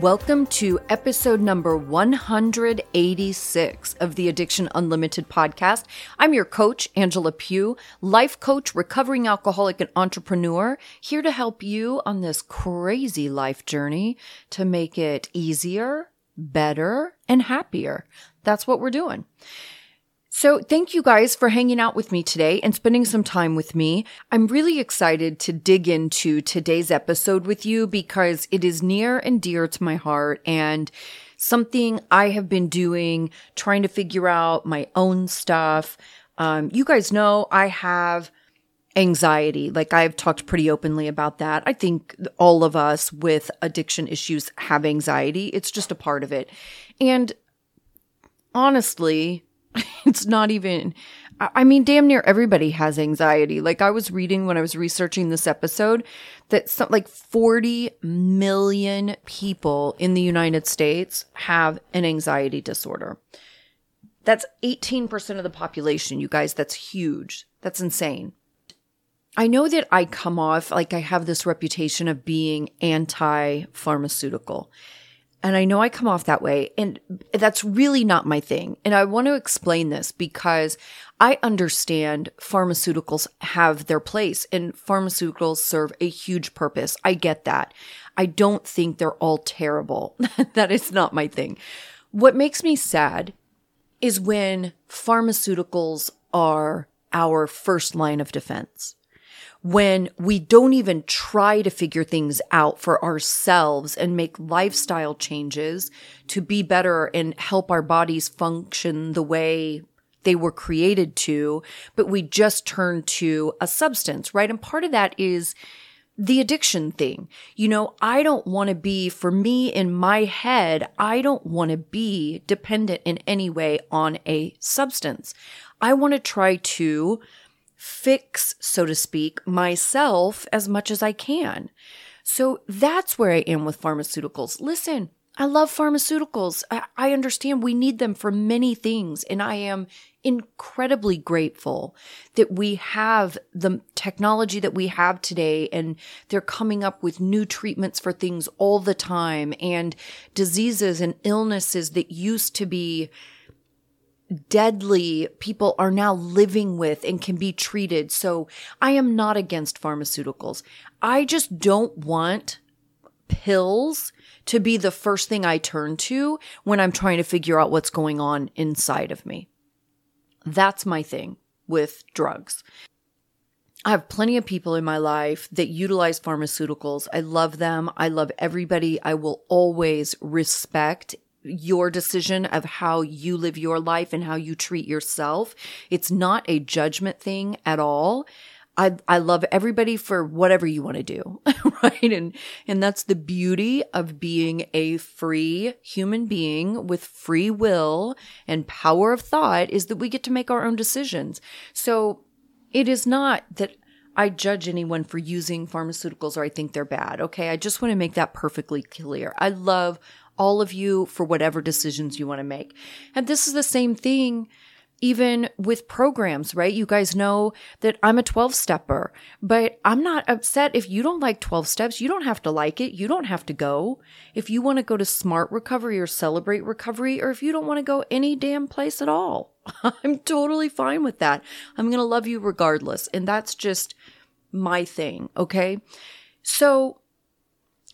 Welcome to episode number 186 of the Addiction Unlimited podcast. I'm your coach, Angela Pugh, life coach, recovering alcoholic, and entrepreneur, here to help you on this crazy life journey to make it easier, better, and happier. That's what we're doing. So, thank you guys for hanging out with me today and spending some time with me. I'm really excited to dig into today's episode with you because it is near and dear to my heart and something I have been doing, trying to figure out my own stuff. Um, you guys know I have anxiety. Like I've talked pretty openly about that. I think all of us with addiction issues have anxiety. It's just a part of it. And honestly, it's not even I mean, damn near everybody has anxiety. Like I was reading when I was researching this episode that some, like 40 million people in the United States have an anxiety disorder. That's 18% of the population, you guys. That's huge. That's insane. I know that I come off like I have this reputation of being anti pharmaceutical. And I know I come off that way, and that's really not my thing. And I want to explain this because I understand pharmaceuticals have their place and pharmaceuticals serve a huge purpose. I get that. I don't think they're all terrible. that is not my thing. What makes me sad is when pharmaceuticals are our first line of defense when we don't even try to figure things out for ourselves and make lifestyle changes to be better and help our bodies function the way they were created to, but we just turn to a substance, right? And part of that is the addiction thing. You know, I don't want to be, for me in my head, I don't want to be dependent in any way on a substance. I want to try to fix, so to speak, myself as much as I can. So that's where I am with pharmaceuticals. Listen, I love pharmaceuticals. I, I, understand we need them for many things. And I am incredibly grateful that we have the technology that we have today and they're coming up with new treatments for things all the time and diseases and illnesses that used to be deadly people are now living with and can be treated. So I am not against pharmaceuticals. I just don't want pills to be the first thing I turn to when I'm trying to figure out what's going on inside of me. That's my thing with drugs. I have plenty of people in my life that utilize pharmaceuticals. I love them. I love everybody. I will always respect your decision of how you live your life and how you treat yourself. It's not a judgment thing at all. I, I love everybody for whatever you want to do, right? And, and that's the beauty of being a free human being with free will and power of thought is that we get to make our own decisions. So it is not that I judge anyone for using pharmaceuticals or I think they're bad. Okay. I just want to make that perfectly clear. I love all of you for whatever decisions you want to make. And this is the same thing even with programs, right? You guys know that I'm a 12 stepper, but I'm not upset if you don't like 12 steps. You don't have to like it. You don't have to go. If you want to go to smart recovery or celebrate recovery, or if you don't want to go any damn place at all, I'm totally fine with that. I'm going to love you regardless. And that's just my thing. Okay. So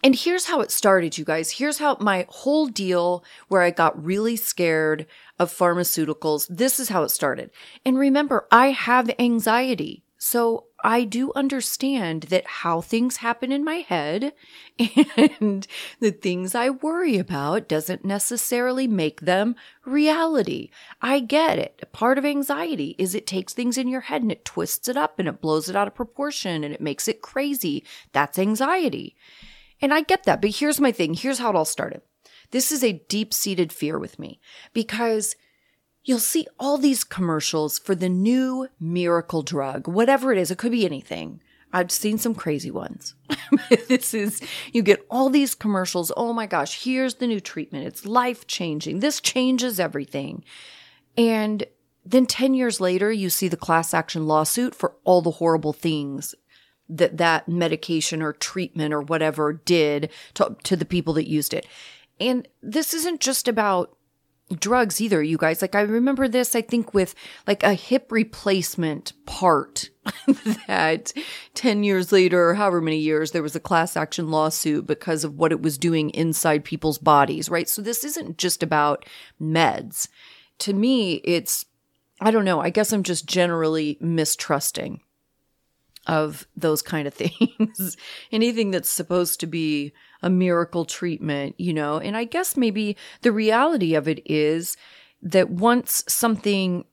and here's how it started, you guys. Here's how my whole deal where I got really scared of pharmaceuticals. This is how it started. And remember, I have anxiety. So I do understand that how things happen in my head and the things I worry about doesn't necessarily make them reality. I get it. Part of anxiety is it takes things in your head and it twists it up and it blows it out of proportion and it makes it crazy. That's anxiety. And I get that, but here's my thing. Here's how it all started. This is a deep seated fear with me because you'll see all these commercials for the new miracle drug, whatever it is. It could be anything. I've seen some crazy ones. this is, you get all these commercials. Oh my gosh, here's the new treatment. It's life changing. This changes everything. And then 10 years later, you see the class action lawsuit for all the horrible things that that medication or treatment or whatever did to, to the people that used it. And this isn't just about drugs either, you guys. Like I remember this, I think with like a hip replacement part that 10 years later, or however many years, there was a class action lawsuit because of what it was doing inside people's bodies, right? So this isn't just about meds. To me, it's, I don't know, I guess I'm just generally mistrusting of those kind of things. Anything that's supposed to be a miracle treatment, you know? And I guess maybe the reality of it is that once something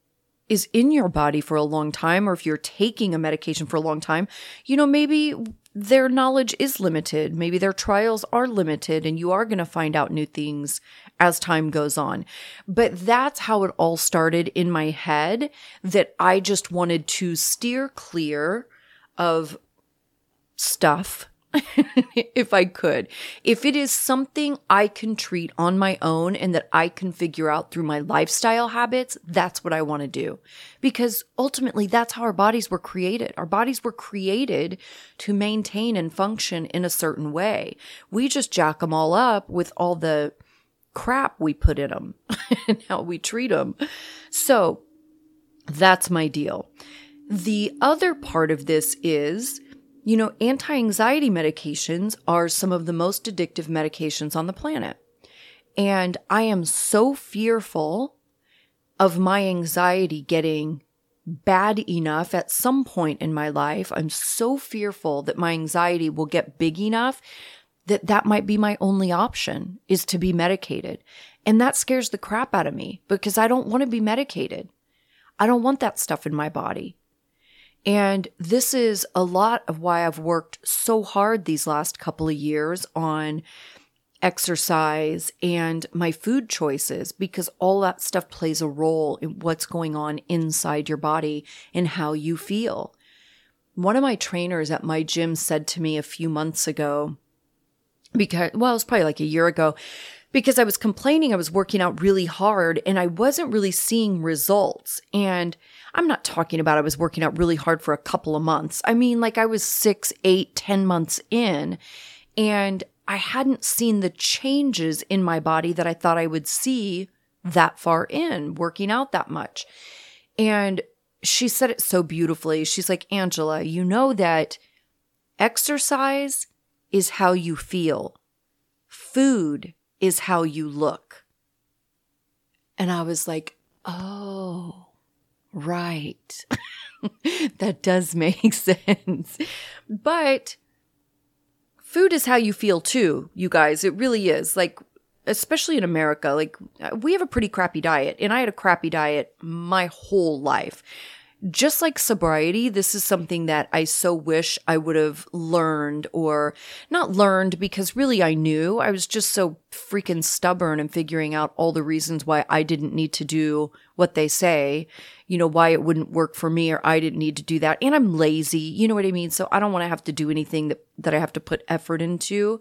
is in your body for a long time, or if you're taking a medication for a long time, you know, maybe their knowledge is limited. Maybe their trials are limited and you are going to find out new things as time goes on. But that's how it all started in my head that I just wanted to steer clear of stuff if I could. If it is something I can treat on my own and that I can figure out through my lifestyle habits, that's what I want to do. Because ultimately, that's how our bodies were created. Our bodies were created to maintain and function in a certain way. We just jack them all up with all the crap we put in them and how we treat them. So that's my deal. The other part of this is, you know, anti anxiety medications are some of the most addictive medications on the planet. And I am so fearful of my anxiety getting bad enough at some point in my life. I'm so fearful that my anxiety will get big enough that that might be my only option is to be medicated. And that scares the crap out of me because I don't want to be medicated. I don't want that stuff in my body. And this is a lot of why I've worked so hard these last couple of years on exercise and my food choices because all that stuff plays a role in what's going on inside your body and how you feel. One of my trainers at my gym said to me a few months ago, because, well, it was probably like a year ago, because I was complaining I was working out really hard and I wasn't really seeing results. And I'm not talking about I was working out really hard for a couple of months. I mean, like I was six, eight, ten months in and I hadn't seen the changes in my body that I thought I would see that far in working out that much. And she said it so beautifully. She's like, Angela, you know that exercise is how you feel. Food is how you look. And I was like, oh, right. that does make sense. But food is how you feel too, you guys. It really is. Like, especially in America, like, uh, we have a pretty crappy diet, and I had a crappy diet my whole life just like sobriety, this is something that I so wish I would have learned or not learned because really I knew. I was just so freaking stubborn and figuring out all the reasons why I didn't need to do what they say, you know, why it wouldn't work for me or I didn't need to do that. And I'm lazy, you know what I mean? So I don't want to have to do anything that, that I have to put effort into.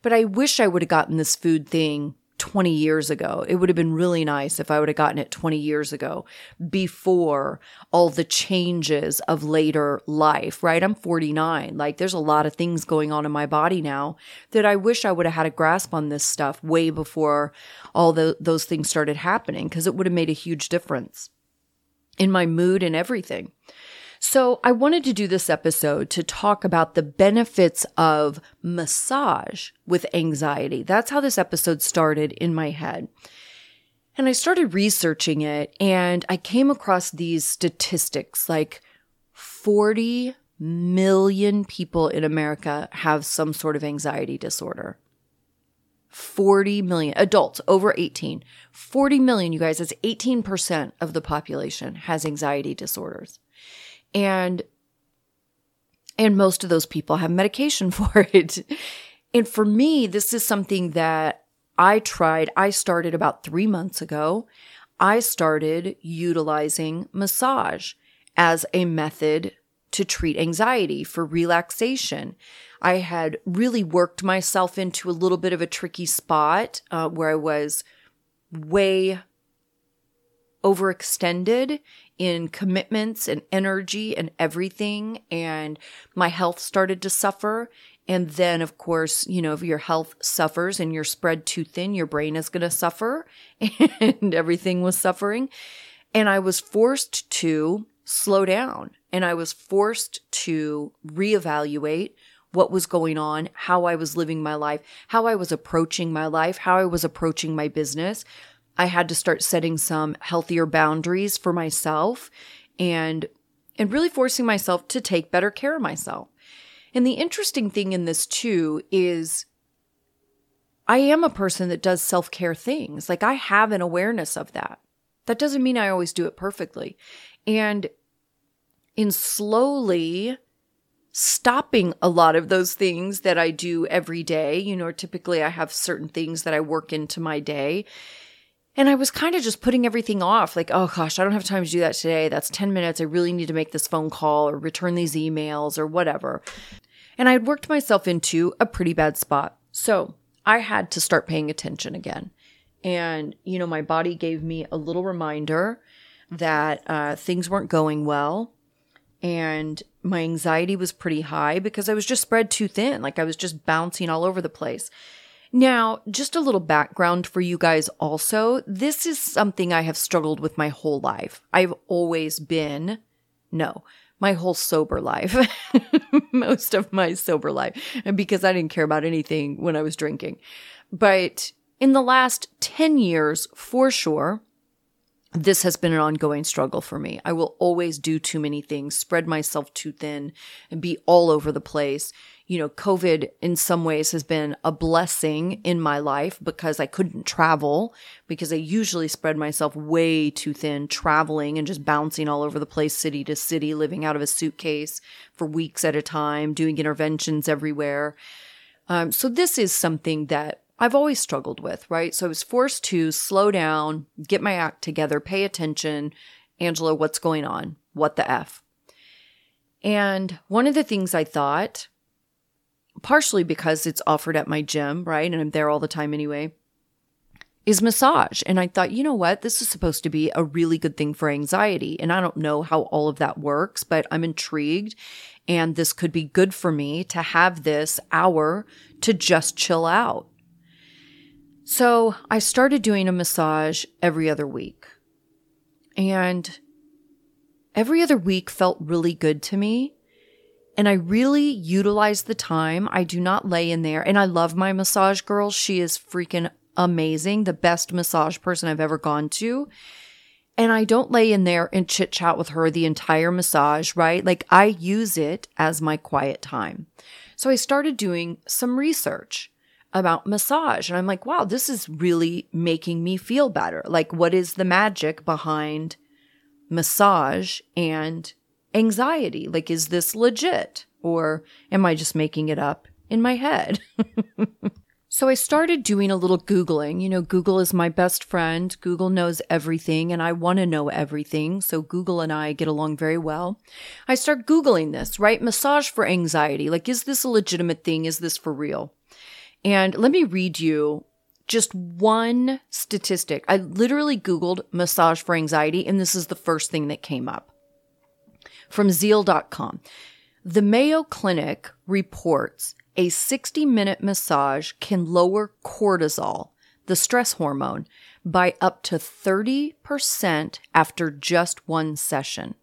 But I wish I would have gotten this food thing 20 years ago. It would have been really nice if I would have gotten it 20 years ago before all the changes of later life, right? I'm 49. Like there's a lot of things going on in my body now that I wish I would have had a grasp on this stuff way before all the, those things started happening because it would have made a huge difference in my mood and everything. So I wanted to do this episode to talk about the benefits of massage with anxiety. That's how this episode started in my head. And I started researching it and I came across these statistics like 40 million people in America have some sort of anxiety disorder. 40 million adults over 18. 40 million, you guys, that's 18% of the population has anxiety disorders and and most of those people have medication for it and for me this is something that I tried, I started about three months ago. I started utilizing massage as a method to treat anxiety for relaxation. I had really worked myself into a little bit of a tricky spot uh, where I was way overextended in commitments and energy and everything. And my health started to suffer. And then, of course, you know, if your health suffers and you're spread too thin, your brain is going to suffer and everything was suffering. And I was forced to slow down and I was forced to reevaluate what was going on, how I was living my life, how I was approaching my life, how I was approaching my business. I had to start setting some healthier boundaries for myself and and really forcing myself to take better care of myself. And the interesting thing in this too is I am a person that does self care things. Like I have an awareness of that. That doesn't mean I always do it perfectly. And in slowly stopping a lot of those things that I do every day, you know, typically I have certain things that I work into my day. And I was kind of just putting everything off like, oh gosh, I don't have time to do that today. That's 10 minutes. I really need to make this phone call or return these emails or whatever. And I had worked myself into a pretty bad spot. So I had to start paying attention again. And, you know, my body gave me a little reminder that uh, things weren't going well. And my anxiety was pretty high because I was just spread too thin. Like I was just bouncing all over the place. Now, just a little background for you guys also. This is something I have struggled with my whole life. I've always been, no, my whole sober life, most of my sober life, because I didn't care about anything when I was drinking. But in the last 10 years, for sure, this has been an ongoing struggle for me. I will always do too many things, spread myself too thin, and be all over the place you know, COVID in some ways has been a blessing in my life because I couldn't travel because I usually spread myself way too thin traveling and just bouncing all over the place, city to city, living out of a suitcase for weeks at a time, doing interventions everywhere. Um, so this is something that I've always struggled with, right? So I was forced to slow down, get my act together, pay attention. Angela, what's going on? What the F? And one of the things I thought partially because it's offered at my gym, right? And I'm there all the time anyway, is massage. And I thought, you know what? This is supposed to be a really good thing for anxiety. And I don't know how all of that works, but I'm intrigued. And this could be good for me to have this hour to just chill out. So I started doing a massage every other week. And every other week felt really good to me and I really utilize the time. I do not lay in there. And I love my massage girl. She is freaking amazing, the best massage person I've ever gone to. And I don't lay in there and chit chat with her the entire massage, right? Like I use it as my quiet time. So I started doing some research about massage. And I'm like, wow, this is really making me feel better. Like, what is the magic behind massage and anxiety. Like, is this legit? Or am I just making it up in my head? so I started doing a little Googling. You know, Google is my best friend. Google knows everything and I want to know everything. So Google and I get along very well. I start Googling this, right? Massage for anxiety. Like, is this a legitimate thing? Is this for real? And let me read you just one statistic. I literally Googled massage for anxiety, and this is the first thing that came up from Zeel.com. The Mayo Clinic reports a 60 minute massage can lower cortisol, the stress hormone, by up to 30% after just one session.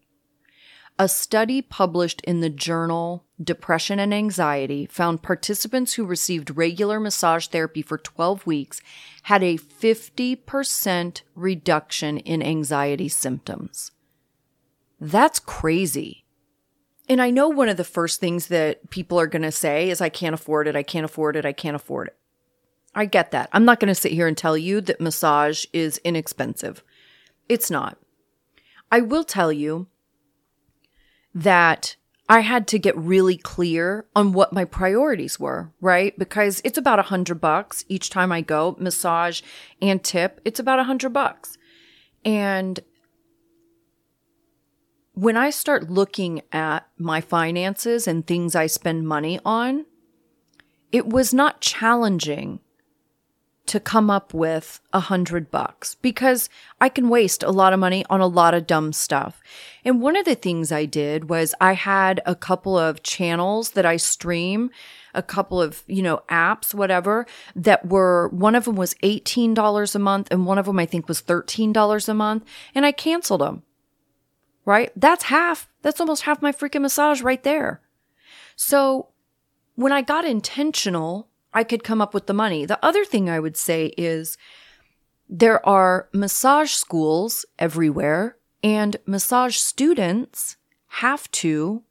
A study published in the journal Depression and Anxiety found participants who received regular massage therapy for 12 weeks had a 50% reduction in anxiety symptoms. That's crazy. And I know one of the first things that people are going to say is, I can't afford it. I can't afford it. I can't afford it. I get that. I'm not going to sit here and tell you that massage is inexpensive. It's not. I will tell you that I had to get really clear on what my priorities were, right? Because it's about a hundred bucks each time I go, massage and tip. It's about a hundred bucks. And when I start looking at my finances and things I spend money on, it was not challenging to come up with a hundred bucks because I can waste a lot of money on a lot of dumb stuff. And one of the things I did was I had a couple of channels that I stream, a couple of, you know, apps, whatever, that were, one of them was $18 a month and one of them I think was $13 a month. And I canceled them. Right? That's half, that's almost half my freaking massage right there. So when I got intentional I could come up with the money. The other thing I would say is there are massage schools everywhere, and massage students have to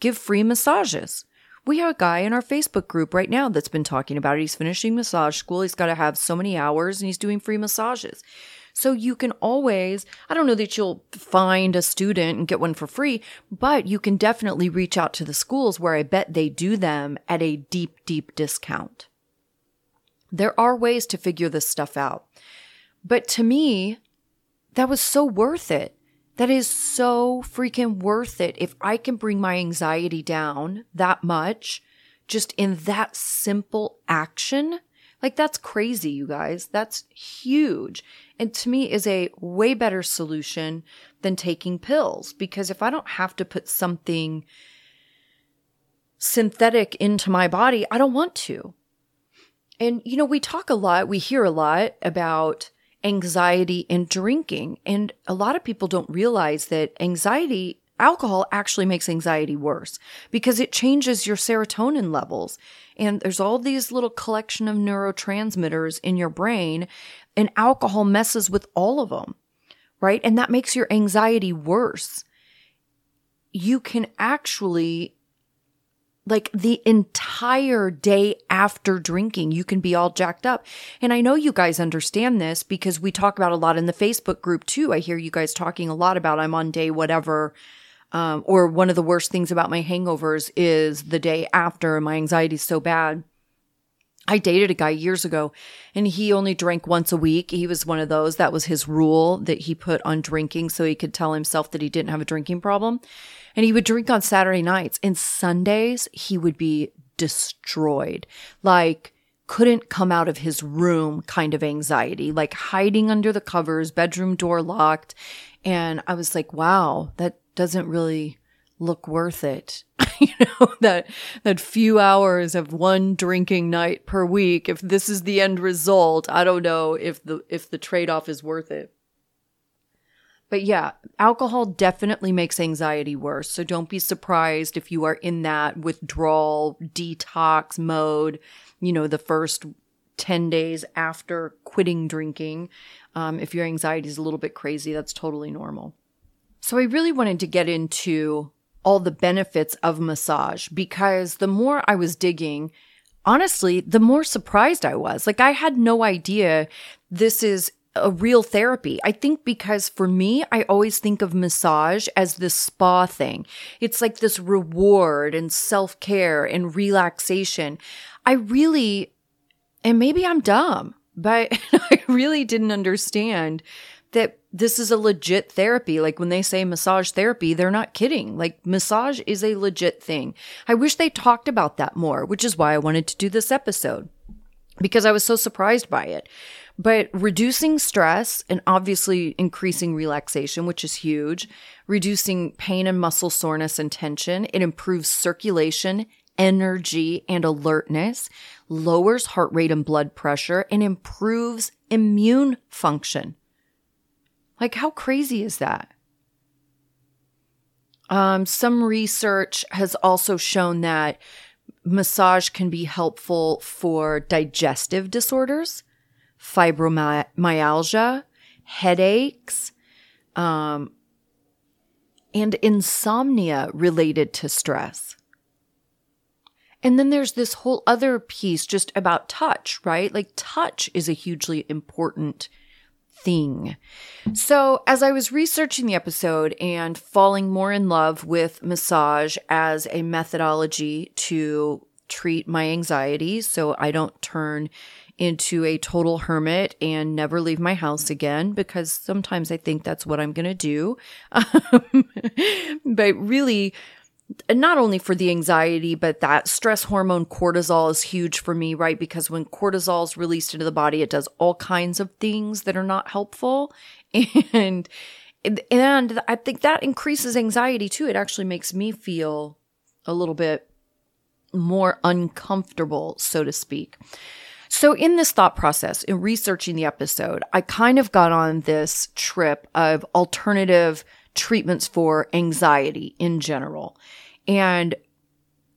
give free massages. We have a guy in our Facebook group right now that's been talking about it. He's finishing massage school. He's got to have so many hours and he's doing free massages. So you can always, I don't know that you'll find a student and get one for free, but you can definitely reach out to the schools where I bet they do them at a deep, deep discount. There are ways to figure this stuff out. But to me, that was so worth it. That is so freaking worth it. If I can bring my anxiety down that much, just in that simple action, like that's crazy, you guys. That's huge. And to me is a way better solution than taking pills because if I don't have to put something synthetic into my body, I don't want to. And, you know, we talk a lot, we hear a lot about anxiety and drinking. And a lot of people don't realize that anxiety, alcohol actually makes anxiety worse because it changes your serotonin levels. And there's all these little collection of neurotransmitters in your brain, and alcohol messes with all of them, right? And that makes your anxiety worse. You can actually like the entire day after drinking, you can be all jacked up. And I know you guys understand this because we talk about a lot in the Facebook group too. I hear you guys talking a lot about I'm on day whatever. Um, or one of the worst things about my hangovers is the day after my anxiety is so bad. I dated a guy years ago and he only drank once a week. He was one of those. That was his rule that he put on drinking so he could tell himself that he didn't have a drinking problem. And he would drink on Saturday nights and Sundays he would be destroyed. Like couldn't come out of his room kind of anxiety, like hiding under the covers, bedroom door locked. And I was like, wow, that doesn't really look worth it. you know, that that few hours of one drinking night per week, if this is the end result, I don't know if the if the trade-off is worth it. But yeah, alcohol definitely makes anxiety worse. So don't be surprised if you are in that withdrawal detox mode, you know, the first 10 days after quitting drinking. Um, if your anxiety is a little bit crazy, that's totally normal. So I really wanted to get into all the benefits of massage because the more I was digging, honestly, the more surprised I was. Like I had no idea this is a real therapy. I think because for me, I always think of massage as this spa thing. It's like this reward and self care and relaxation. I really, and maybe I'm dumb, but I really didn't understand that this is a legit therapy. Like when they say massage therapy, they're not kidding. Like massage is a legit thing. I wish they talked about that more, which is why I wanted to do this episode because I was so surprised by it. But reducing stress and obviously increasing relaxation, which is huge, reducing pain and muscle soreness and tension, it improves circulation, energy, and alertness, lowers heart rate and blood pressure, and improves immune function. Like, how crazy is that? Um, some research has also shown that massage can be helpful for digestive disorders fibromyalgia, headaches, um, and insomnia related to stress. And then there's this whole other piece just about touch, right? Like touch is a hugely important thing. So, as I was researching the episode and falling more in love with massage as a methodology to treat my anxiety so I don't turn into a total hermit and never leave my house again because sometimes I think that's what I'm going to do. Um, but really, not only for the anxiety, but that stress hormone cortisol is huge for me, right? Because when cortisol is released into the body, it does all kinds of things that are not helpful. And, and I think that increases anxiety too. It actually makes me feel a little bit more uncomfortable, so to speak. So, in this thought process, in researching the episode, I kind of got on this trip of alternative treatments for anxiety in general. And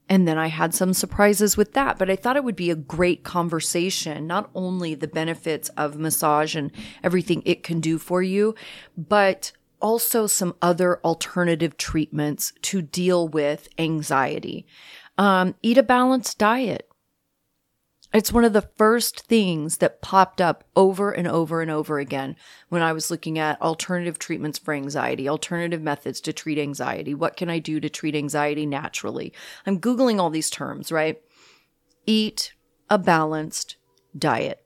and then I had some surprises with that, but I thought it would be a great conversation, not only the benefits of massage and everything it can do for you, but also some other alternative treatments to deal with anxiety. Um, eat a balanced diet. It's one of the first things that popped up over and over and over again when I was looking at alternative treatments for anxiety, alternative methods to treat anxiety. What can I do to treat anxiety naturally? I'm Googling all these terms, right? Eat a balanced diet,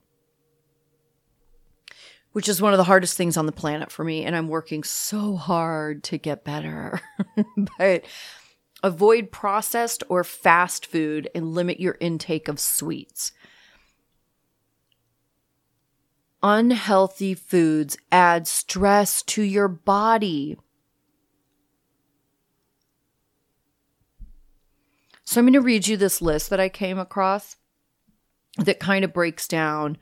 which is one of the hardest things on the planet for me. And I'm working so hard to get better. but Avoid processed or fast food and limit your intake of sweets. Unhealthy foods add stress to your body. So I'm going to read you this list that I came across that kind of breaks down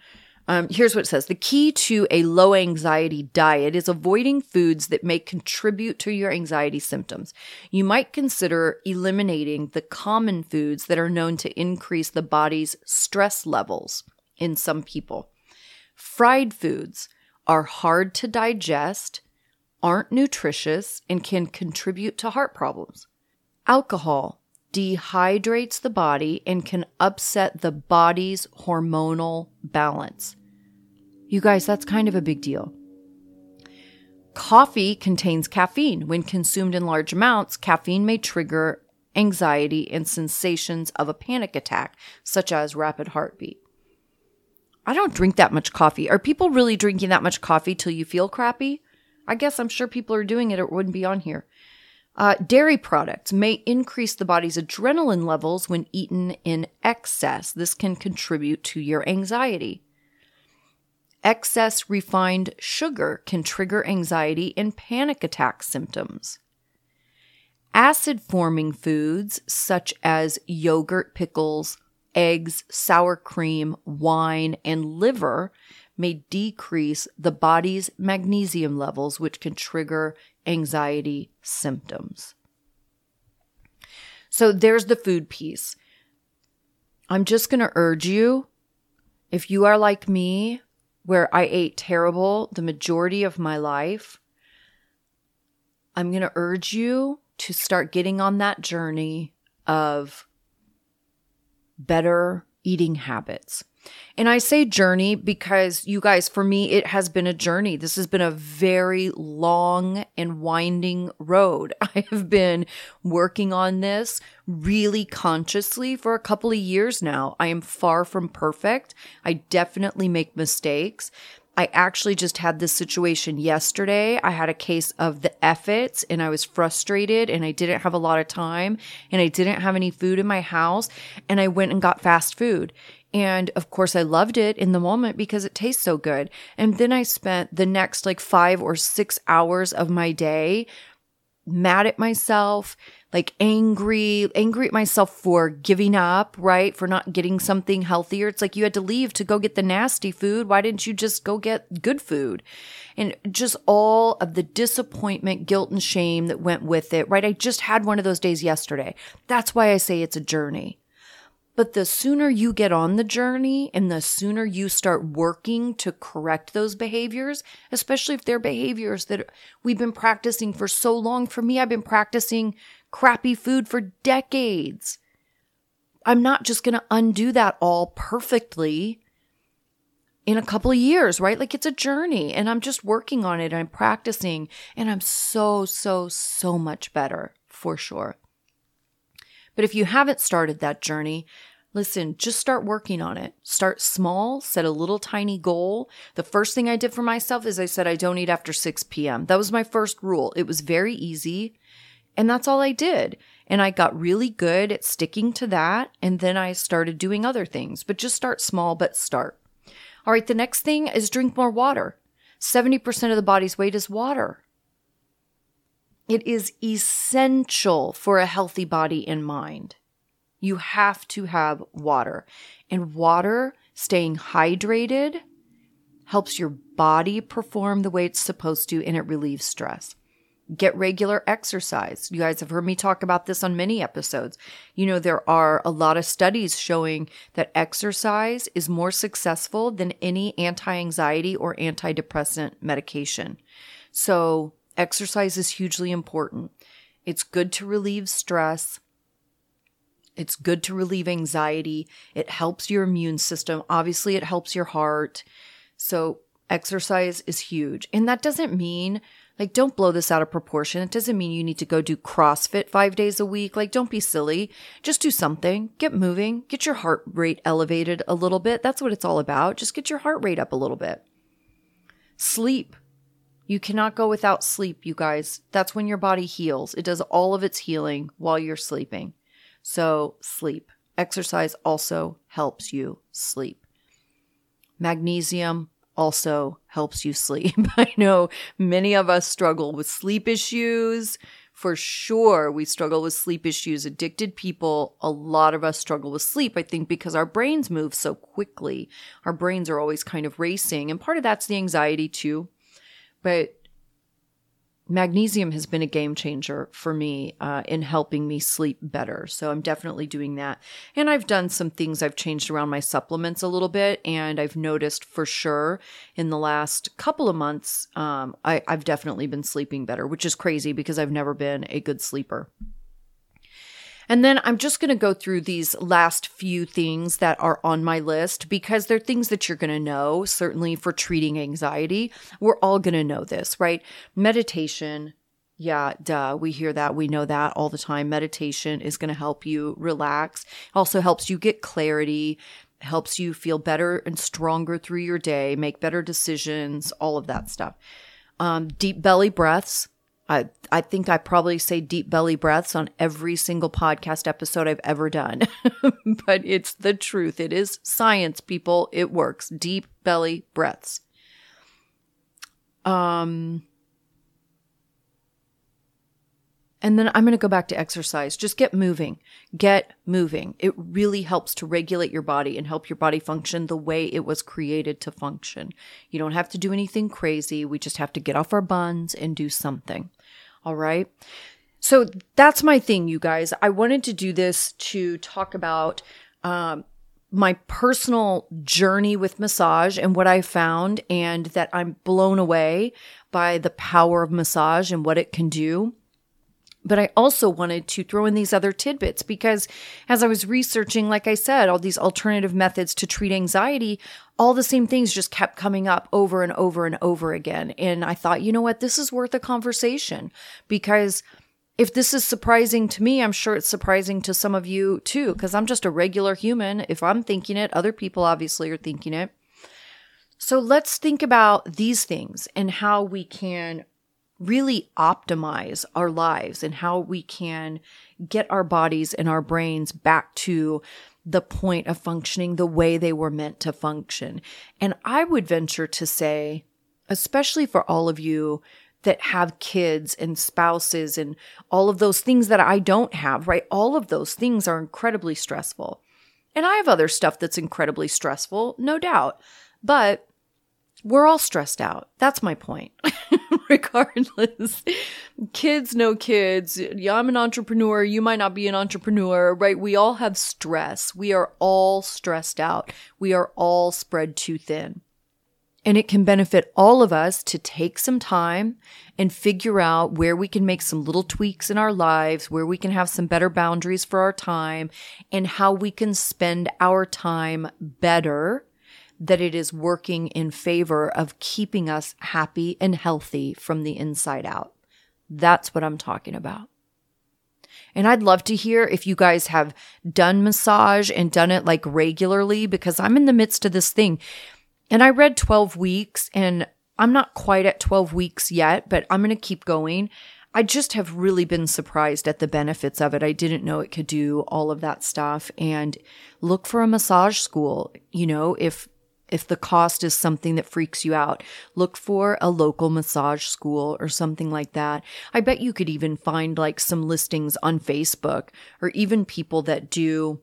um, here's what it says The key to a low anxiety diet is avoiding foods that may contribute to your anxiety symptoms. You might consider eliminating the common foods that are known to increase the body's stress levels in some people. Fried foods are hard to digest, aren't nutritious, and can contribute to heart problems. Alcohol dehydrates the body and can upset the body's hormonal balance. You guys, that's kind of a big deal. Coffee contains caffeine. When consumed in large amounts, caffeine may trigger anxiety and sensations of a panic attack, such as rapid heartbeat. I don't drink that much coffee. Are people really drinking that much coffee till you feel crappy? I guess I'm sure people are doing it or it wouldn't be on here. Uh, dairy products may increase the body's adrenaline levels when eaten in excess. This can contribute to your anxiety. Excess refined sugar can trigger anxiety and panic attack symptoms. Acid forming foods such as yogurt, pickles, eggs, sour cream, wine, and liver may decrease the body's magnesium levels, which can trigger anxiety symptoms. So there's the food piece. I'm just going to urge you if you are like me, where I ate terrible the majority of my life, I'm going to urge you to start getting on that journey of better eating habits. And I say journey because you guys, for me, it has been a journey. This has been a very long and winding road. I have been working on this really consciously for a couple of years now. I am far from perfect. I definitely make mistakes. I actually just had this situation yesterday. I had a case of the effits and I was frustrated and I didn't have a lot of time and I didn't have any food in my house and I went and got fast food. And of course, I loved it in the moment because it tastes so good. And then I spent the next like five or six hours of my day mad at myself, like angry, angry at myself for giving up, right? For not getting something healthier. It's like you had to leave to go get the nasty food. Why didn't you just go get good food? And just all of the disappointment, guilt, and shame that went with it, right? I just had one of those days yesterday. That's why I say it's a journey. But the sooner you get on the journey and the sooner you start working to correct those behaviors, especially if they're behaviors that we've been practicing for so long. For me, I've been practicing crappy food for decades. I'm not just going to undo that all perfectly in a couple of years, right? Like it's a journey and I'm just working on it. I'm practicing and I'm so, so, so much better for sure. But if you haven't started that journey, listen, just start working on it. Start small, set a little tiny goal. The first thing I did for myself is I said, I don't eat after 6 p.m. That was my first rule. It was very easy. And that's all I did. And I got really good at sticking to that. And then I started doing other things, but just start small, but start. All right, the next thing is drink more water. 70% of the body's weight is water. It is essential for a healthy body and mind. You have to have water. And water, staying hydrated, helps your body perform the way it's supposed to and it relieves stress. Get regular exercise. You guys have heard me talk about this on many episodes. You know, there are a lot of studies showing that exercise is more successful than any anti anxiety or antidepressant medication. So, exercise is hugely important. It's good to relieve stress. It's good to relieve anxiety. It helps your immune system. Obviously, it helps your heart. So, exercise is huge. And that doesn't mean like, don't blow this out of proportion. It doesn't mean you need to go do CrossFit five days a week. Like, don't be silly. Just do something. Get moving. Get your heart rate elevated a little bit. That's what it's all about. Just get your heart rate up a little bit. Sleep. You cannot go without sleep, you guys. That's when your body heals. It does all of its healing while you're sleeping. So, sleep. Exercise also helps you sleep. Magnesium, also helps you sleep. I know many of us struggle with sleep issues. For sure, we struggle with sleep issues. Addicted people, a lot of us struggle with sleep, I think, because our brains move so quickly. Our brains are always kind of racing. And part of that's the anxiety too. But magnesium has been a game changer for me uh, in helping me sleep better. So I'm definitely doing that. And I've done some things, I've changed around my supplements a little bit, and I've noticed for sure in the last couple of months, um, I, I've definitely been sleeping better, which is crazy because I've never been a good sleeper. And then I'm just going to go through these last few things that are on my list because they're things that you're going to know, certainly for treating anxiety. We're all going to know this, right? Meditation. Yeah, duh. We hear that. We know that all the time. Meditation is going to help you relax. Also helps you get clarity, helps you feel better and stronger through your day, make better decisions, all of that stuff. Um, deep belly breaths I, I think I probably say deep belly breaths on every single podcast episode I've ever done, but it's the truth. It is science, people. It works. Deep belly breaths. Um, and then I'm going to go back to exercise. Just get moving. Get moving. It really helps to regulate your body and help your body function the way it was created to function. You don't have to do anything crazy. We just have to get off our buns and do something. All right. So that's my thing, you guys. I wanted to do this to talk about um, my personal journey with massage and what I found, and that I'm blown away by the power of massage and what it can do. But I also wanted to throw in these other tidbits because as I was researching, like I said, all these alternative methods to treat anxiety, all the same things just kept coming up over and over and over again. And I thought, you know what? This is worth a conversation because if this is surprising to me, I'm sure it's surprising to some of you too, because I'm just a regular human. If I'm thinking it, other people obviously are thinking it. So let's think about these things and how we can really optimize our lives and how we can get our bodies and our brains back to the point of functioning the way they were meant to function. And I would venture to say, especially for all of you that have kids and spouses and all of those things that I don't have, right? All of those things are incredibly stressful. And I have other stuff that's incredibly stressful, no doubt. But we're all stressed out. That's my point. Regardless, kids, no kids. I'm an entrepreneur. You might not be an entrepreneur, right? We all have stress. We are all stressed out. We are all spread too thin. And it can benefit all of us to take some time and figure out where we can make some little tweaks in our lives, where we can have some better boundaries for our time, and how we can spend our time better that it is working in favor of keeping us happy and healthy from the inside out. That's what I'm talking about. And I'd love to hear if you guys have done massage and done it like regularly because I'm in the midst of this thing. And I read 12 weeks and I'm not quite at 12 weeks yet, but I'm going to keep going. I just have really been surprised at the benefits of it. I didn't know it could do all of that stuff and look for a massage school. You know, if if the cost is something that freaks you out, look for a local massage school or something like that. I bet you could even find like some listings on Facebook or even people that do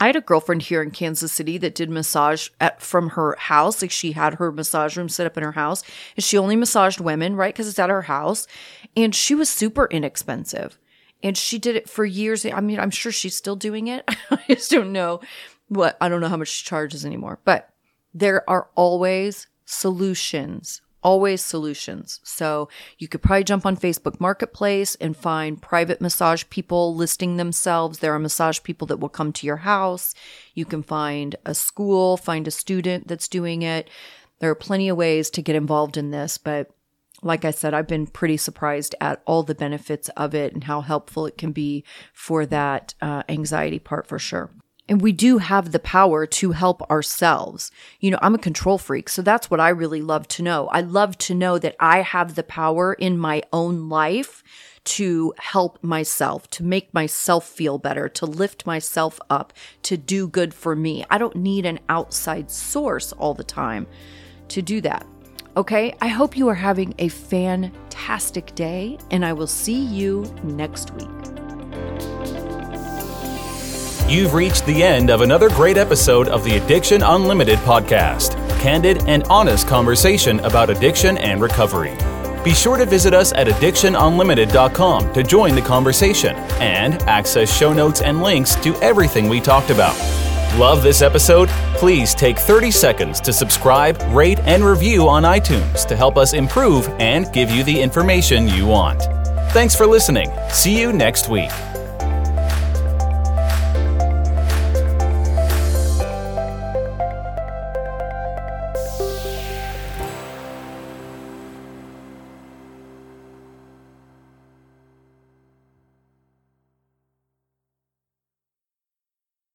I had a girlfriend here in Kansas City that did massage at, from her house. Like she had her massage room set up in her house and she only massaged women, right? Because it's at her house. And she was super inexpensive. And she did it for years. I mean, I'm sure she's still doing it. I just don't know what, I don't know how much she charges anymore. But there are always solutions always solutions. So you could probably jump on Facebook Marketplace and find private massage people listing themselves. There are massage people that will come to your house. You can find a school, find a student that's doing it. There are plenty of ways to get involved in this, but like I said, I've been pretty surprised at all the benefits of it and how helpful it can be for that uh, anxiety part for sure. And we do have the power to help ourselves. You know, I'm a control freak, so that's what I really love to know. I love to know that I have the power in my own life to help myself, to make myself feel better, to lift myself up, to do good for me. I don't need an outside source all the time to do that. Okay, I hope you are having a fantastic day, and I will see you next week. You've reached the end of another great episode of the Addiction Unlimited podcast candid and honest conversation about addiction and recovery. Be sure to visit us at addictionunlimited.com to join the conversation and access show notes and links to everything we talked about. Love this episode? Please take 30 seconds to subscribe, rate, and review on iTunes to help us improve and give you the information you want. Thanks for listening. See you next week.